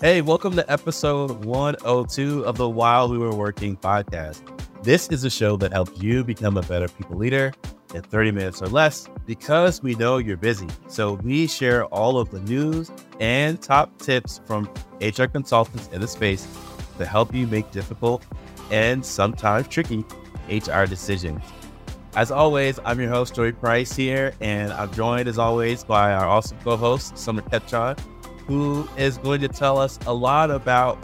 Hey, welcome to episode 102 of the While We Were Working podcast. This is a show that helps you become a better people leader in 30 minutes or less because we know you're busy. So we share all of the news and top tips from HR consultants in the space to help you make difficult and sometimes tricky HR decisions. As always, I'm your host, Joey Price here, and I'm joined as always by our awesome co-host, Sommer Ketron who is going to tell us a lot about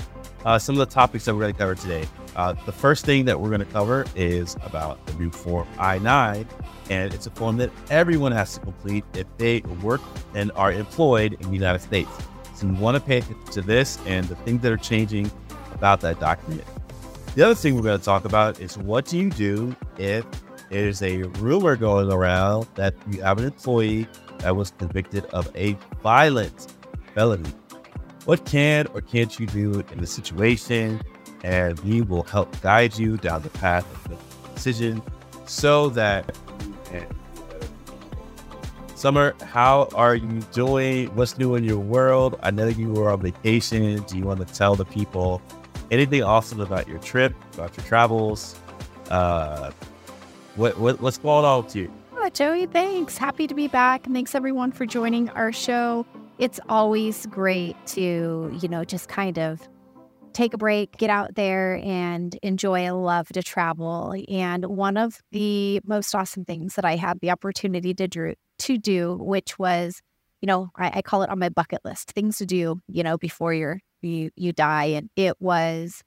uh, some of the topics that we're going to cover today. Uh, the first thing that we're going to cover is about the new Form I 9, and it's a form that everyone has to complete if they work and are employed in the United States. So you want to pay attention to this and the things that are changing about that document. The other thing we're going to talk about is what do you do if there's a rumor going around that you have an employee that was convicted of a violent felony. What can or can't you do in the situation? And we will help guide you down the path of the decision so that Sommer, how are you doing? What's new in your world? I know you were on vacation. Do you want to tell the people anything awesome about your trip, about your travels? Uh, what, what what's going on with you? Oh, Joey, thanks. Happy to be back. Thanks everyone for joining our show it's always great to, you know, just kind of take a break, get out there and enjoy. I love to travel. And one of the most awesome things that I had the opportunity to do, to do which was, you know, I, I call it on my bucket list, things to do, you know, before you're, you, you die. And it was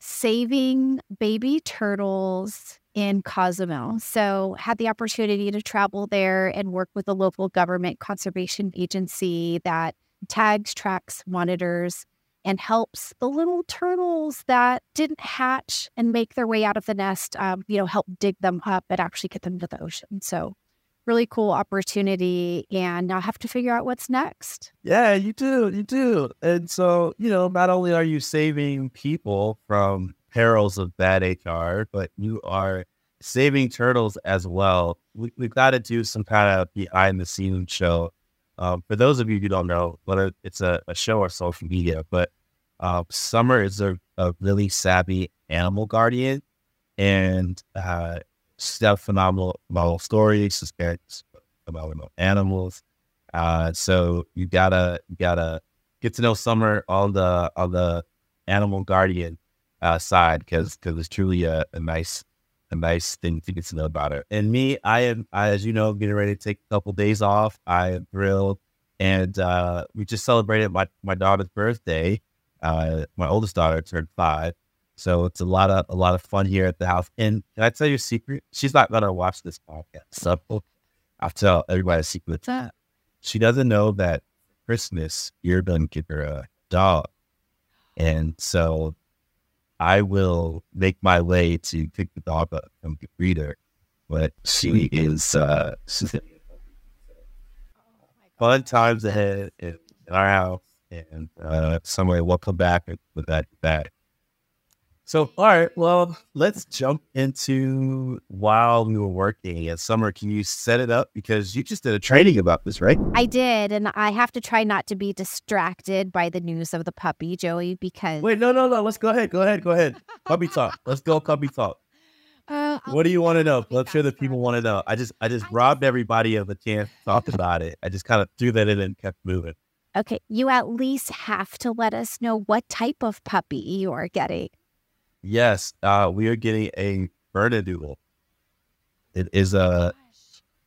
saving baby turtles in Cozumel. So had the opportunity to travel there and work with a local government conservation agency that tags, tracks, monitors, and helps the little turtles that didn't hatch and make their way out of the nest, um, you know, help dig them up and actually get them to the ocean. So really cool opportunity and now have to figure out what's next. Yeah, you do. You do. And so, you know, not only are you saving people from perils of bad HR, but you are saving turtles as well. We, have got to do some kind of behind the scenes show. Um, for those of you who don't know, whether it's a, a show or social media, but uh, Sommer is a, a, really savvy animal guardian and uh, she's got phenomenal, phenomenal stories. She's got about animals. Uh, so you gotta you gotta get to know Sommer on the on the animal guardian uh, side because because it's truly a, a, nice a nice thing to get to know about it. And me, I am I, as you know, getting ready to take a couple days off. I am thrilled, and uh, we just celebrated my my daughter's birthday. Uh, my oldest daughter turned five, so it's a lot of a lot of fun here at the house. And can I tell you a secret? She's not gonna watch this podcast, so I'll tell everybody a secret. What's that? She doesn't know that Christmas you're gonna get her a dog, and so I will make my way to pick the dog up from the breeder, but she is uh, fun times ahead in, in our house, and uh, somewhere we'll come back with that back. So, all right, well, let's jump into while we were working. And Sommer, can you set it up? Because you just did a training about this, right? I did. And I have to try not to be distracted by the news of the puppy, Joey, because. Wait, no, no, no. Let's go ahead. Go ahead. Go ahead. Puppy talk. Let's go puppy talk. Uh, what do you want to know? Let's sure the people want to know. I just, I just robbed everybody of a chance to talk about it. I just kind of threw that in and kept moving. Okay, you at least have to let us know what type of puppy you are getting. Yes, uh, we are getting a Bernedoodle. It is a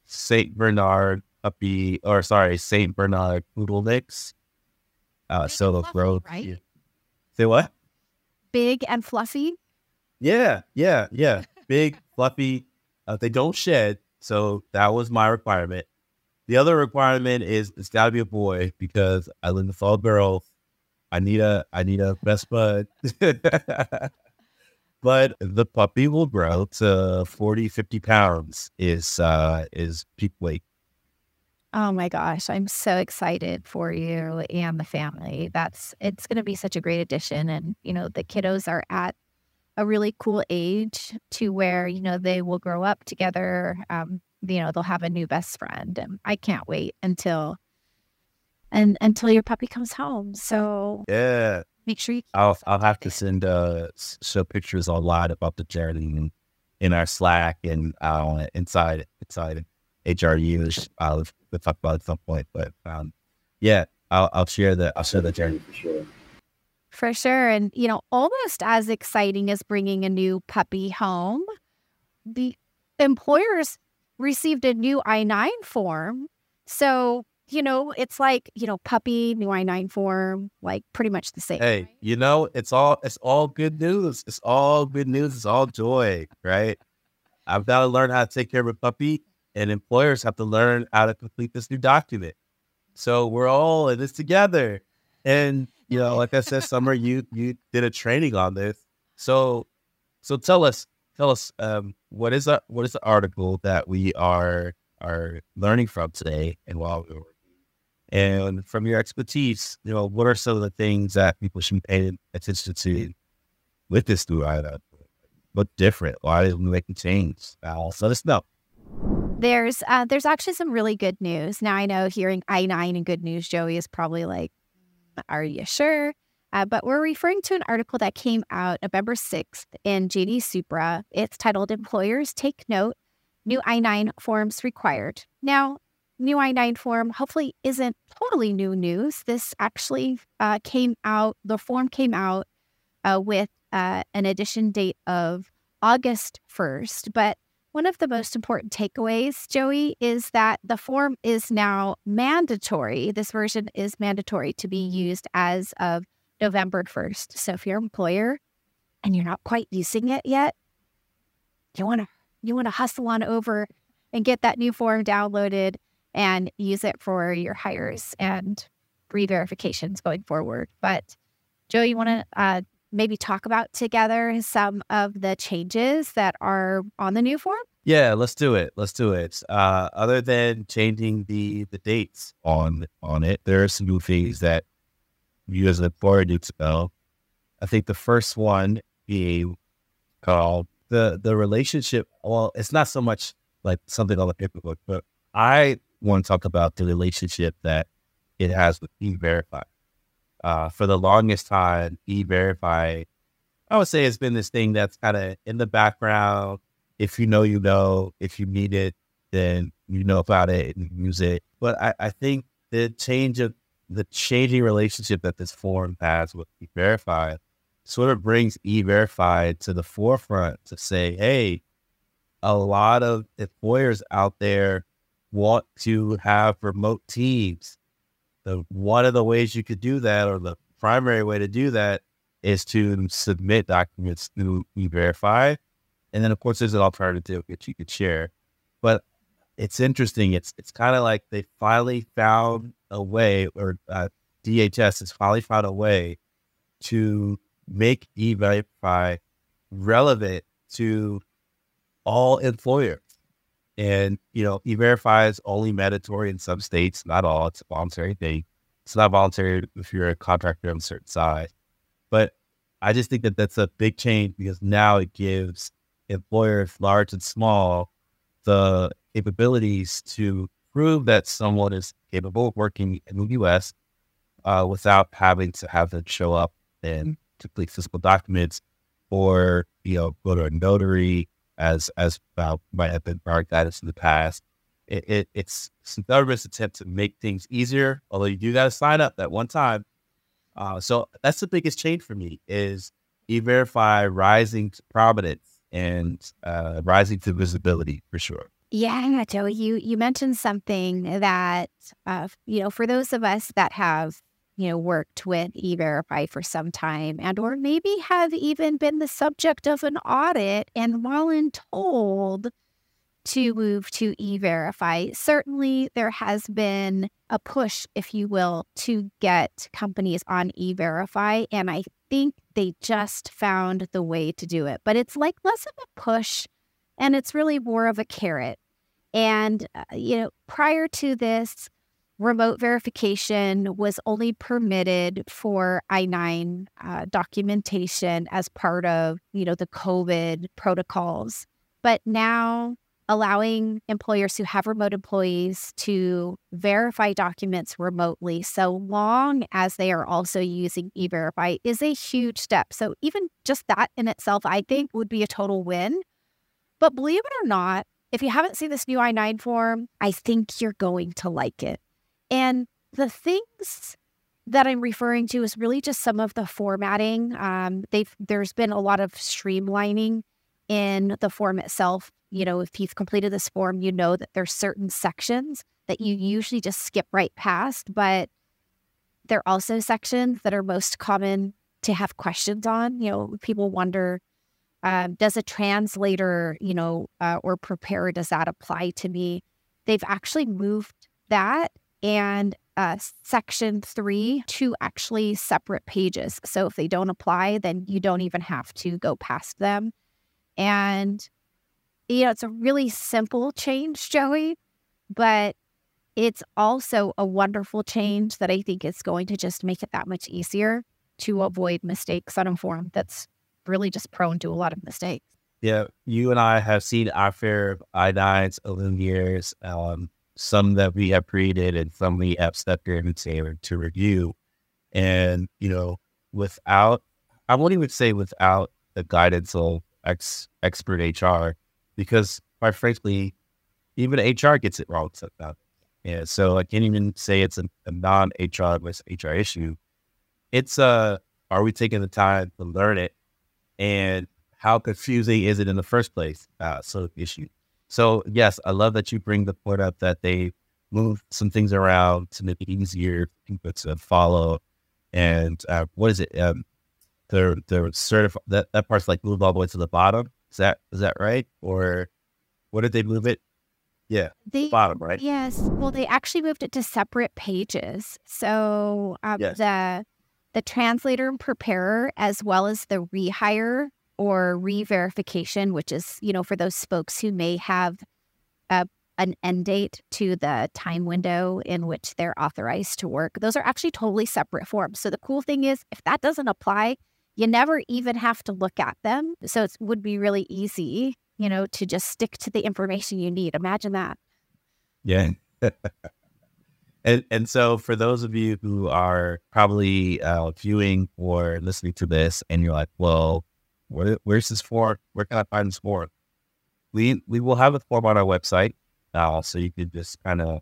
Saint Bernard puppy, or sorry, Saint Bernard poodle mix. Uh, so the growth, right? Yeah. Say what? Big and fluffy. Yeah, yeah, yeah. Big, fluffy. Uh, they don't shed, so that was my requirement. The other requirement is it's got to be a boy because I live in the fall girls. I need a I need a best bud. but the puppy will grow to 40, 50 pounds is, uh, is peak weight. Oh my gosh, I'm so excited for you and the family. That's it's going to be such a great addition and you know the kiddos are at a really cool age to where you know they will grow up together um, you know they'll have a new best friend and I can't wait until and until your puppy comes home. So yeah, make sure you. I'll I'll have to send uh show pictures online about the journey in, in our Slack and uh, inside inside HRU. Which I'll we'll talk about at some point, but um, yeah, I'll I'll share the I'll share the journey for sure. For sure, and you know, almost as exciting as bringing a new puppy home, the employers received a new I nine form. So you know, it's like, you know, puppy, new I nine form, like pretty much the same. Hey, you know, it's all it's all good news. It's all good news. It's all joy, right? I've got to learn how to take care of a puppy, and employers have to learn how to complete this new document. So we're all in this together. And you know, like I said, Sommer, you you did a training on this. So so tell us, tell us, um, what is a what is the article that we are are learning from today and while we were and from your expertise, you know, what are some of the things that people should be paying attention to with this new item? What different? Why did we making change? Uh, let us know. There's uh, there's actually some really good news. Now I know hearing I nine and good news, Joey is probably like, "Are you sure?" Uh, but we're referring to an article that came out November 6th in JD Supra. It's titled Employers Take Note New I 9 Forms Required. Now, new I 9 form hopefully isn't totally new news. This actually uh, came out, the form came out uh, with uh, an edition date of August 1st. But one of the most important takeaways, Joey, is that the form is now mandatory. This version is mandatory to be used as of November 1st. So if you're an employer and you're not quite using it yet, you want to you want to hustle on over and get that new form downloaded and use it for your hires and re-verifications going forward. But Joe, you want to uh, maybe talk about together some of the changes that are on the new form? Yeah, let's do it. Let's do it. Uh, other than changing the the dates on on it, there are some new things that you as an employer need to know. I think the first one being called the the relationship. Well, it's not so much like something on the paperwork, but I want to talk about the relationship that it has with E-Verify. Uh, for the longest time, E-Verify, I would say, has been this thing that's kind of in the background. If you know, you know. If you need it, then you know about it and use it. But I, I think the change of the changing relationship that this form has with E-Verify sort of brings E-Verify to the forefront to say, hey, a lot of employers out there want to have remote teams, the one of the ways you could do that, or the primary way to do that, is to submit documents through E-Verify, and then of course there's an alternative that you could share. But it's interesting. It's it's kind of like they finally found a way, or uh, DHS has finally found a way to make E-Verify relevant to all employers. And, you know, e-verify is only mandatory in some states, not all. It's a voluntary thing. It's not voluntary if you're a contractor of a certain size. But I just think that that's a big change because now it gives employers, large and small, the capabilities to prove that someone is capable of working in the U.S. Uh, without having to have them show up and complete physical documents or, you know, go to a notary as as uh, might have been our guidance in the past. It, it, it's some government's attempt to make things easier, although you do got to sign up that one time. Uh, so that's the biggest change for me is e-verify rising to prominence and uh, rising to visibility for sure. Yeah, Joe, you you mentioned something that uh, you know for those of us that have you know, worked with E-Verify for some time and or maybe have even been the subject of an audit and told to move to E-Verify. Certainly there has been a push, if you will, to get companies on E-Verify. And I think they just found the way to do it. But it's like less of a push and it's really more of a carrot. And, uh, you know, prior to this, remote verification was only permitted for I-9 uh, documentation as part of, you know, the COVID protocols. But now allowing employers who have remote employees to verify documents remotely so long as they are also using e-verify is a huge step. So even just that in itself i think would be a total win. But believe it or not if you haven't seen this new i9 form i think you're going to like it and the things that i'm referring to is really just some of the formatting um, they've there's been a lot of streamlining in the form itself you know, if you've completed this form, you know that there's certain sections that you usually just skip right past, but there are also sections that are most common to have questions on. You know, people wonder, um, does a translator, you know, uh, or preparer, does that apply to me? They've actually moved that and uh, section three to actually separate pages. So if they don't apply, then you don't even have to go past them. And you know, it's a really simple change, Joey, but it's also a wonderful change that I think is going to just make it that much easier to avoid mistakes on a form that's really just prone to a lot of mistakes. Yeah, you and I have seen our fair of I9s over the years, um, some that we have created and some we have stepped in to, to review. And, you know, without, I won't even say without the guidance of ex, expert HR, because quite frankly, even HR gets it wrong sometimes. Yeah, so I can't even say it's a, a non-HR with HR issue. It's uh, are we taking the time to learn it, and how confusing is it in the first place? Uh, of issue. So yes, I love that you bring the point up that they move some things around to make it easier for people to follow. And uh, what is it? Um, the the certif- that that part's like moved all the way to the bottom. Is that is that right? Or what did they move it? Yeah, the bottom right. Yes. Well, they actually moved it to separate pages. So um, yes. the the translator and preparer, as well as the rehire or re-verification, which is you know for those folks who may have a an end date to the time window in which they're authorized to work. Those are actually totally separate forms. So the cool thing is, if that doesn't apply, you never even have to look at them. So it would be really easy, you know, to just stick to the information you need. Imagine that. Yeah. and and so for those of you who are probably uh, viewing or listening to this, and you're like, well, where, where's this form? Where can I find this form? We we will have a form on our website, uh, so you can just kind of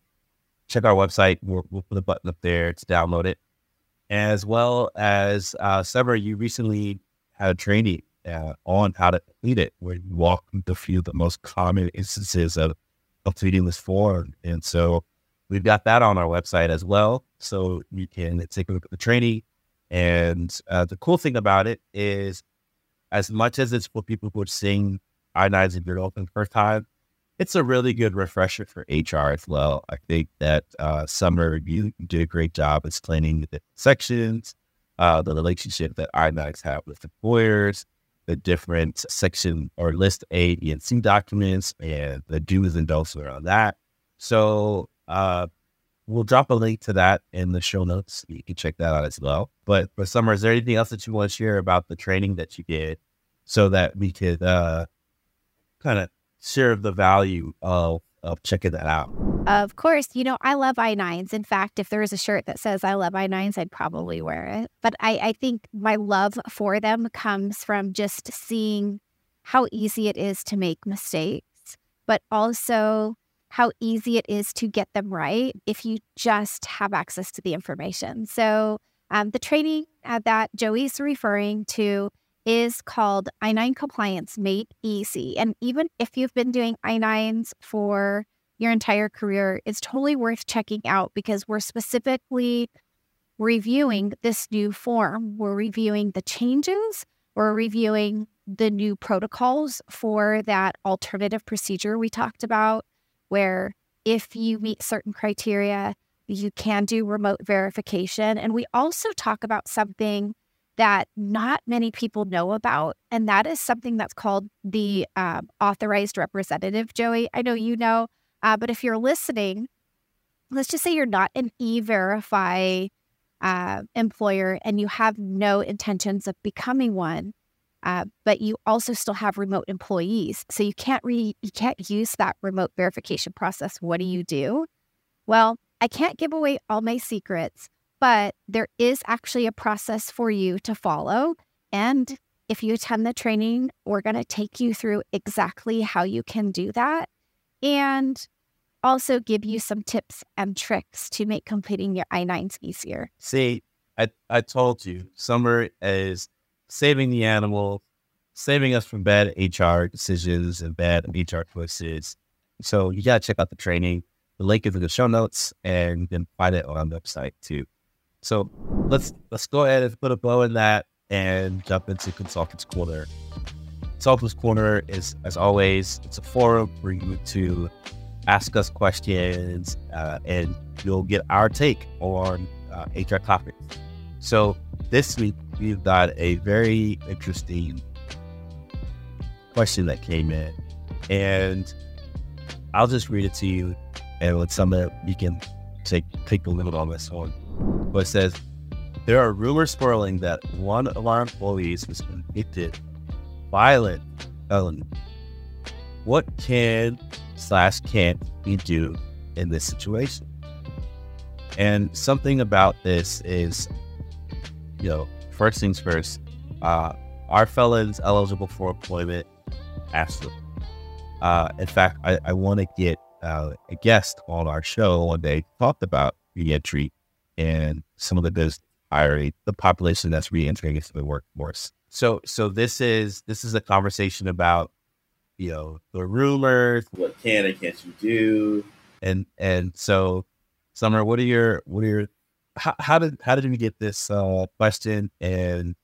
check our website. We'll, we'll put a button up there to download it as well as uh, Sommer, you recently had a training uh, on how to complete it, where you walk through few the most common instances of completing this form. And so we've got that on our website as well. So you can take a look at the training. And uh, the cool thing about it is, as much as it's for people who are seeing I9s in your open first time, it's a really good refresher for HR as well. I think that uh, Sommer, you did a great job explaining the sections, uh, the relationship that I9s have with employers, the different section or list A, B, and C documents, and the do's and don'ts around that. So uh, we'll drop a link to that in the show notes. You can check that out as well. But for Sommer, is there anything else that you want to share about the training that you did so that we could uh, kind of share the value of of checking that out. Of course, you know, I love I9s. In fact, if there was a shirt that says I love I9s, I'd probably wear it. But I, I think my love for them comes from just seeing how easy it is to make mistakes, but also how easy it is to get them right if you just have access to the information. So, um, the training uh, that Joey's referring to is called I9 Compliance Made Easy. And even if you've been doing I9s for your entire career, it's totally worth checking out because we're specifically reviewing this new form. We're reviewing the changes, we're reviewing the new protocols for that alternative procedure we talked about, where if you meet certain criteria, you can do remote verification. And we also talk about something that not many people know about. And that is something that's called the um, authorized representative, Joey. I know you know, uh, but if you're listening, let's just say you're not an e verify uh, employer and you have no intentions of becoming one. Uh, but you also still have remote employees, so you can't re- you can't use that remote verification process. What do you do? Well, I can't give away all my secrets, but there is actually a process for you to follow. And if you attend the training, we're going to take you through exactly how you can do that and also give you some tips and tricks to make completing your I 9s easier. See, I, I told you, Sommer is saving the animal, saving us from bad HR decisions and bad HR choices. So you got to check out the training. The link is in the show notes and you can find it on the website too. So let's let's go ahead and put a bow in that and jump into Consultants Corner. Consultants Corner is, as always, it's a forum for you to ask us questions uh, and you'll get our take on uh, HR topics. So this week we've got a very interesting question that came in, and I'll just read it to you, and with some of you can take take a little on this one. But it says there are rumors swirling that one of our employees was convicted violent felony. What can slash can't we do in this situation? And something about this is, you know, first things first, uh, are felons eligible for employment? Absolutely. Uh, in fact, I, I want to get uh, a guest on our show one day talked about reentry and some of the good hiring the population that's reentering into the workforce. So, so this is this is a conversation about you know the rumors, what can and can't you do, and and so, Summer, what are your what are your how, did how did we get this uh, question and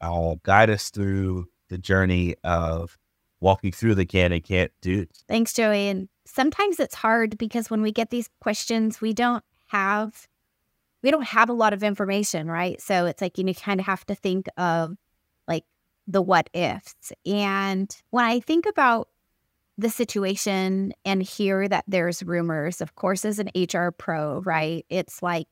I'll guide us through the journey of walking through the can and can't do. Thanks, Joey. And sometimes it's hard because when we get these questions, we don't have we don't have a lot of information, right? So it's like you know, kind of have to think of like the what ifs. And when I think about the situation and hear that there's rumors, of course, as an HR pro, right? It's like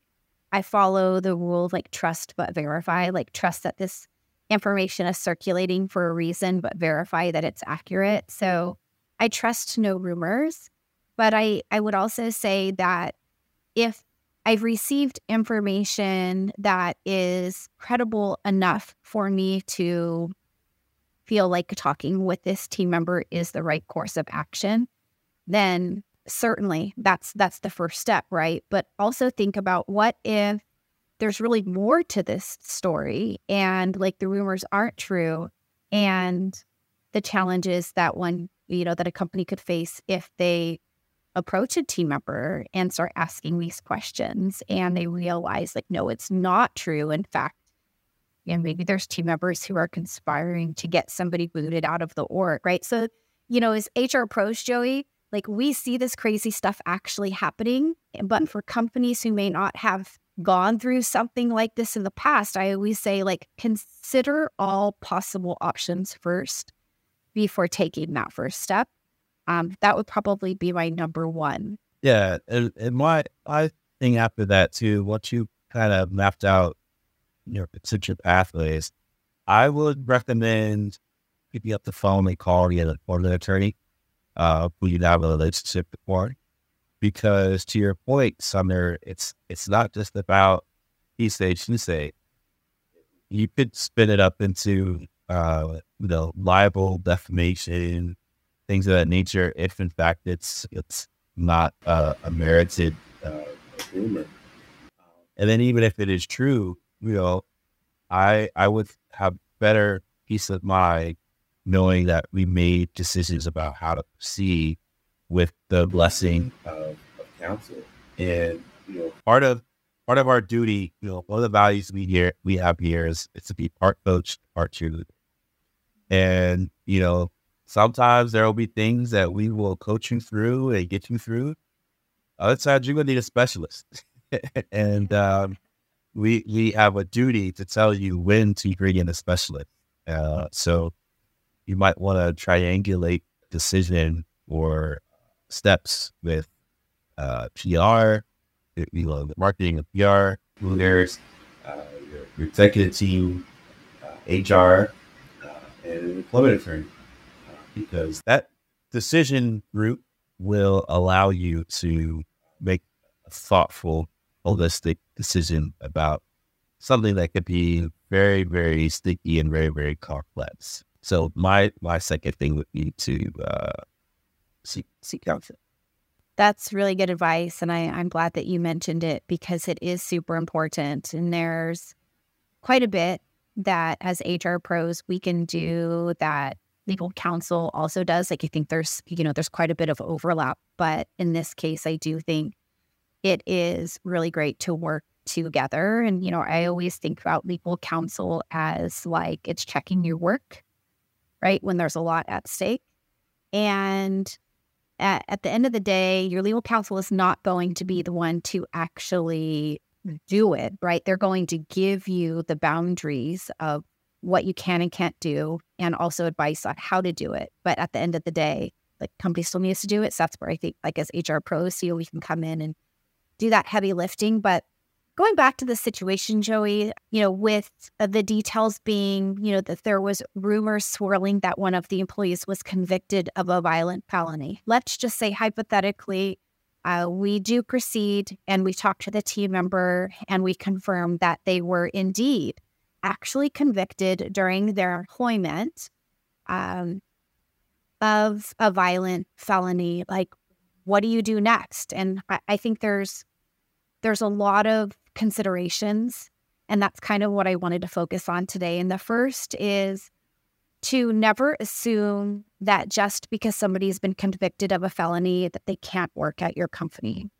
I follow the rule of like trust but verify, like trust that this information is circulating for a reason, but verify that it's accurate. So I trust no rumors. But I, I would also say that if I've received information that is credible enough for me to feel like talking with this team member is the right course of action, then certainly that's that's the first step right? But also think about what if there's really more to this story and like the rumors aren't true and the challenges that one you know that a company could face if they approach a team member and start asking these questions and they realize like no it's not true. In fact and maybe there's team members who are conspiring to get somebody booted out of the org right? So you know as hr pros joey like we see this crazy stuff actually happening. But for companies who may not have gone through something like this in the past, I always say, like, consider all possible options first before taking that first step. Um, that would probably be my number one. Yeah. And, and my, my thing after that, too, once you kind of mapped out your potential pathways, I would recommend picking up the phone and calling an attorney uh, who you have a relationship with. Because to your point, Sommer, it's it's not just about he say, she say. You could spin it up into uh, you know, libel, defamation, things of that nature, if in fact it's it's not uh, a merited uh, rumor. And then even if it is true, you know, I I would have better peace of mind knowing that we made decisions about how to proceed with the blessing of, of counsel. And you know, part of part of our duty, you know, one of the values we here we have here is it's to be part coach, part cheerleader. And you know, sometimes there will be things that we will coach you through and get you through. Other times you're gonna need a specialist. and um, we we have a duty to tell you when to bring in a specialist. Uh, so you might want to triangulate decision or steps with uh, PR, you know, marketing PR leaders, uh, your, your, executive team, uh, HR, uh, and an employment attorney uh, because that decision group will allow you to make a thoughtful, holistic decision about something that could be very, very sticky and very, very complex. So my my second thing would be to uh, seek seek counsel. That's really good advice. And I, I'm glad that you mentioned it because it is super important. And there's quite a bit that as HR pros we can do that legal counsel also does. Like I think there's, you know, there's quite a bit of overlap. But in this case, I do think it is really great to work together. And, you know, I always think about legal counsel as like it's checking your work, right? When there's a lot at stake. And at, at the end of the day, your legal counsel is not going to be the one to actually do it, right? They're going to give you the boundaries of what you can and can't do and also advice on how to do it. But at the end of the day, the company still needs to do it. So that's where I think, like as HR pros, you know, we can come in and do that heavy lifting. But going back to the situation, Joey, you know, with uh, the details being, you know, that there was rumors swirling that one of the employees was convicted of a violent felony. Let's just say hypothetically, uh, we do proceed and we talk to the team member and we confirm that they were indeed actually convicted during their employment um, of a violent felony. Like, what do you do next? And I, I think there's there's a lot of considerations. And that's kind of what I wanted to focus on today. And the first is to never assume that just because somebody's been convicted of a felony that they can't work at your company.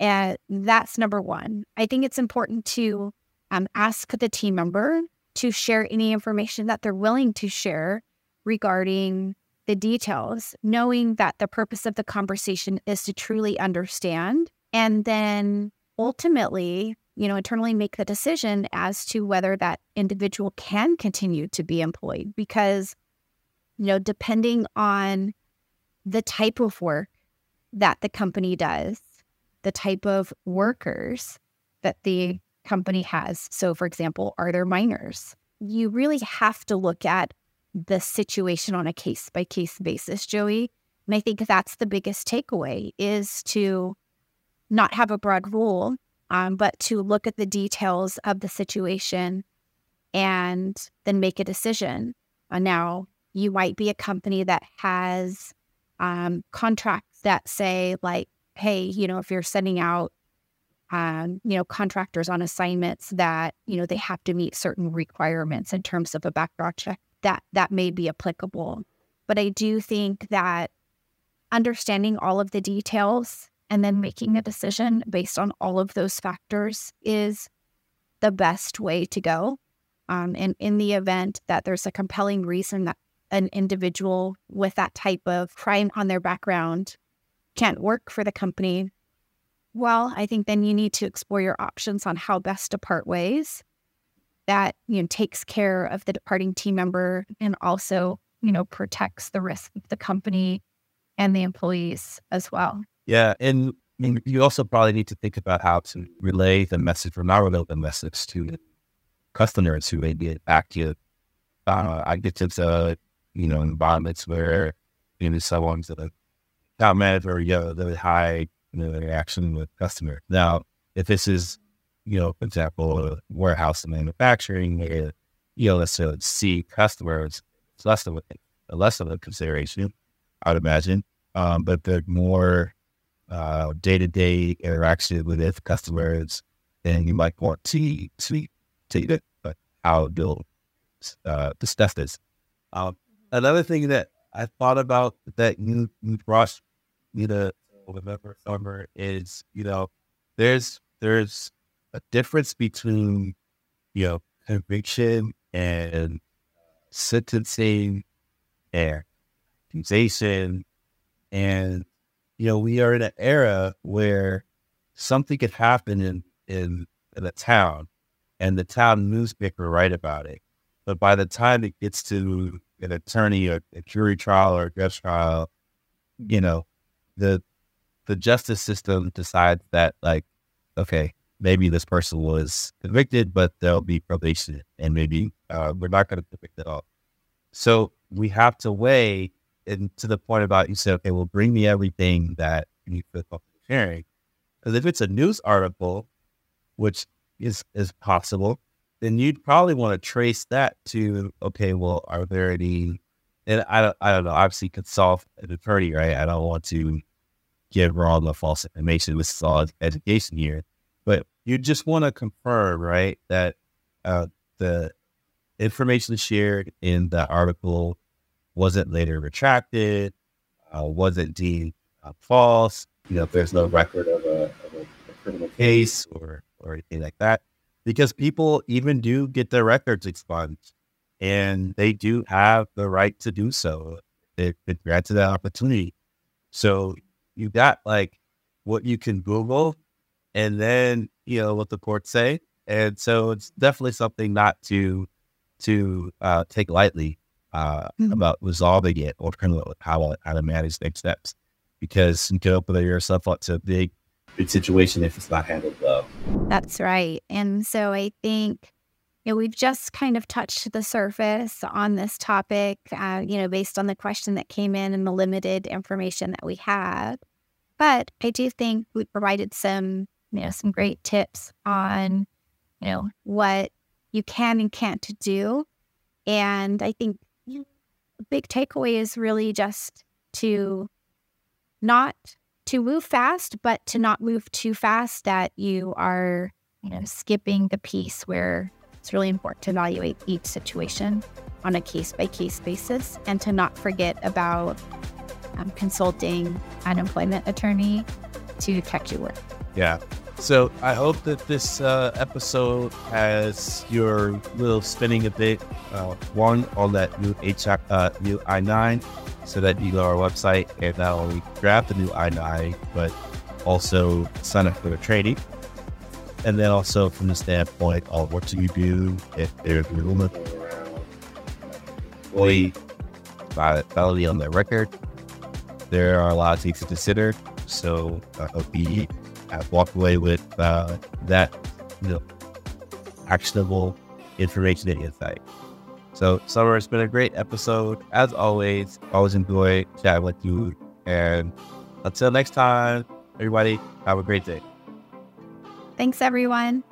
And that's number one. I think it's important to um, ask the team member to share any information that they're willing to share regarding the details, knowing that the purpose of the conversation is to truly understand and then ultimately, you know, internally make the decision as to whether that individual can continue to be employed because, you know, depending on the type of work that the company does, the type of workers that the company has. So, for example, are there minors? You really have to look at the situation on a case by case basis, Joey. And I think that's the biggest takeaway is to not have a broad rule, um, but to look at the details of the situation and then make a decision. Uh, now, you might be a company that has um, contracts that say, like, hey, you know, if you're sending out, um, you know, contractors on assignments that, you know, they have to meet certain requirements in terms of a background check, that that may be applicable. But I do think that understanding all of the details and then making a decision based on all of those factors is the best way to go. Um, and in the event that there's a compelling reason that an individual with that type of crime on their background can't work for the company, well, I think then you need to explore your options on how best to part ways. That you know takes care of the departing team member and also you know protects the risk of the company and the employees as well. Yeah. And you also probably need to think about how to relay the message not relay the message to customers who may be active. Uh, I get to, you know, environments where, you know, someone's a account manager, you know, the high you know, interaction with customer. Now, if this is, you know, for example, warehouse and manufacturing, where, you know, let's say see customers, it's less of a, less of a consideration, I would imagine. Um, but they're more day to day interaction with its customers, and you might want to see to but how build uh, the stuff is. Um, another thing that I thought about that you, you brought me to remember Sommer is you know there's there's a difference between you know conviction and sentencing and accusation and you know, we are in an era where something could happen in, in, in a town and the town newspaper write about it. But by the time it gets to an attorney or a jury trial or a judge trial, you know, the the justice system decides that like, okay, maybe this person was convicted, but there'll be probation and maybe uh, we're not going to convict at all. So we have to weigh and to the point about you said, okay, well, bring me everything that you feel comfortable sharing. Because if it's a news article, which is is possible, then you'd probably want to trace that to okay, well, are there any? And I don't, I don't know. Obviously, consult an attorney, right? I don't want to give wrong or false information. This is all education here, but you just want to confirm, right, that uh, the information shared in the article wasn't later retracted, uh, wasn't deemed uh, false. You know, if there's no record of a, of a, a criminal case or or anything like that, because people even do get their records expunged, and they do have the right to do so. They've been granted that opportunity. So you got like what you can Google, and then you know what the courts say, and so it's definitely something not to to uh, take lightly uh, mm-hmm. about resolving it or kind of how how to manage next steps because you can open yourself up to a big big situation if it's not handled well. That's right, and so I think you know, we've just kind of touched the surface on this topic, uh, you know, based on the question that came in and the limited information that we had. But I do think we provided some, you know, some great tips on, you know, what you can and can't do. And I think you know, a big takeaway is really just to not to move fast, but to not move too fast that you are, you know, skipping the piece where it's really important to evaluate each situation on a case by case basis and to not forget about um, consulting an employment attorney to catch your work. Yeah. So I hope that this uh, episode has your little spinning a bit. Uh, one on that new HR, uh, new I nine, so that you go our website and not only grab the new I nine, but also sign up for the training. And then also from the standpoint of what do you do if there's a around employee validity on their record. There are a lot of things to consider. So I hope you have walked away with uh, that you know, actionable information and insight. So, Sommer, it's been a great episode. As always, always enjoy chatting with you. And until next time, everybody, have a great day. Thanks, everyone.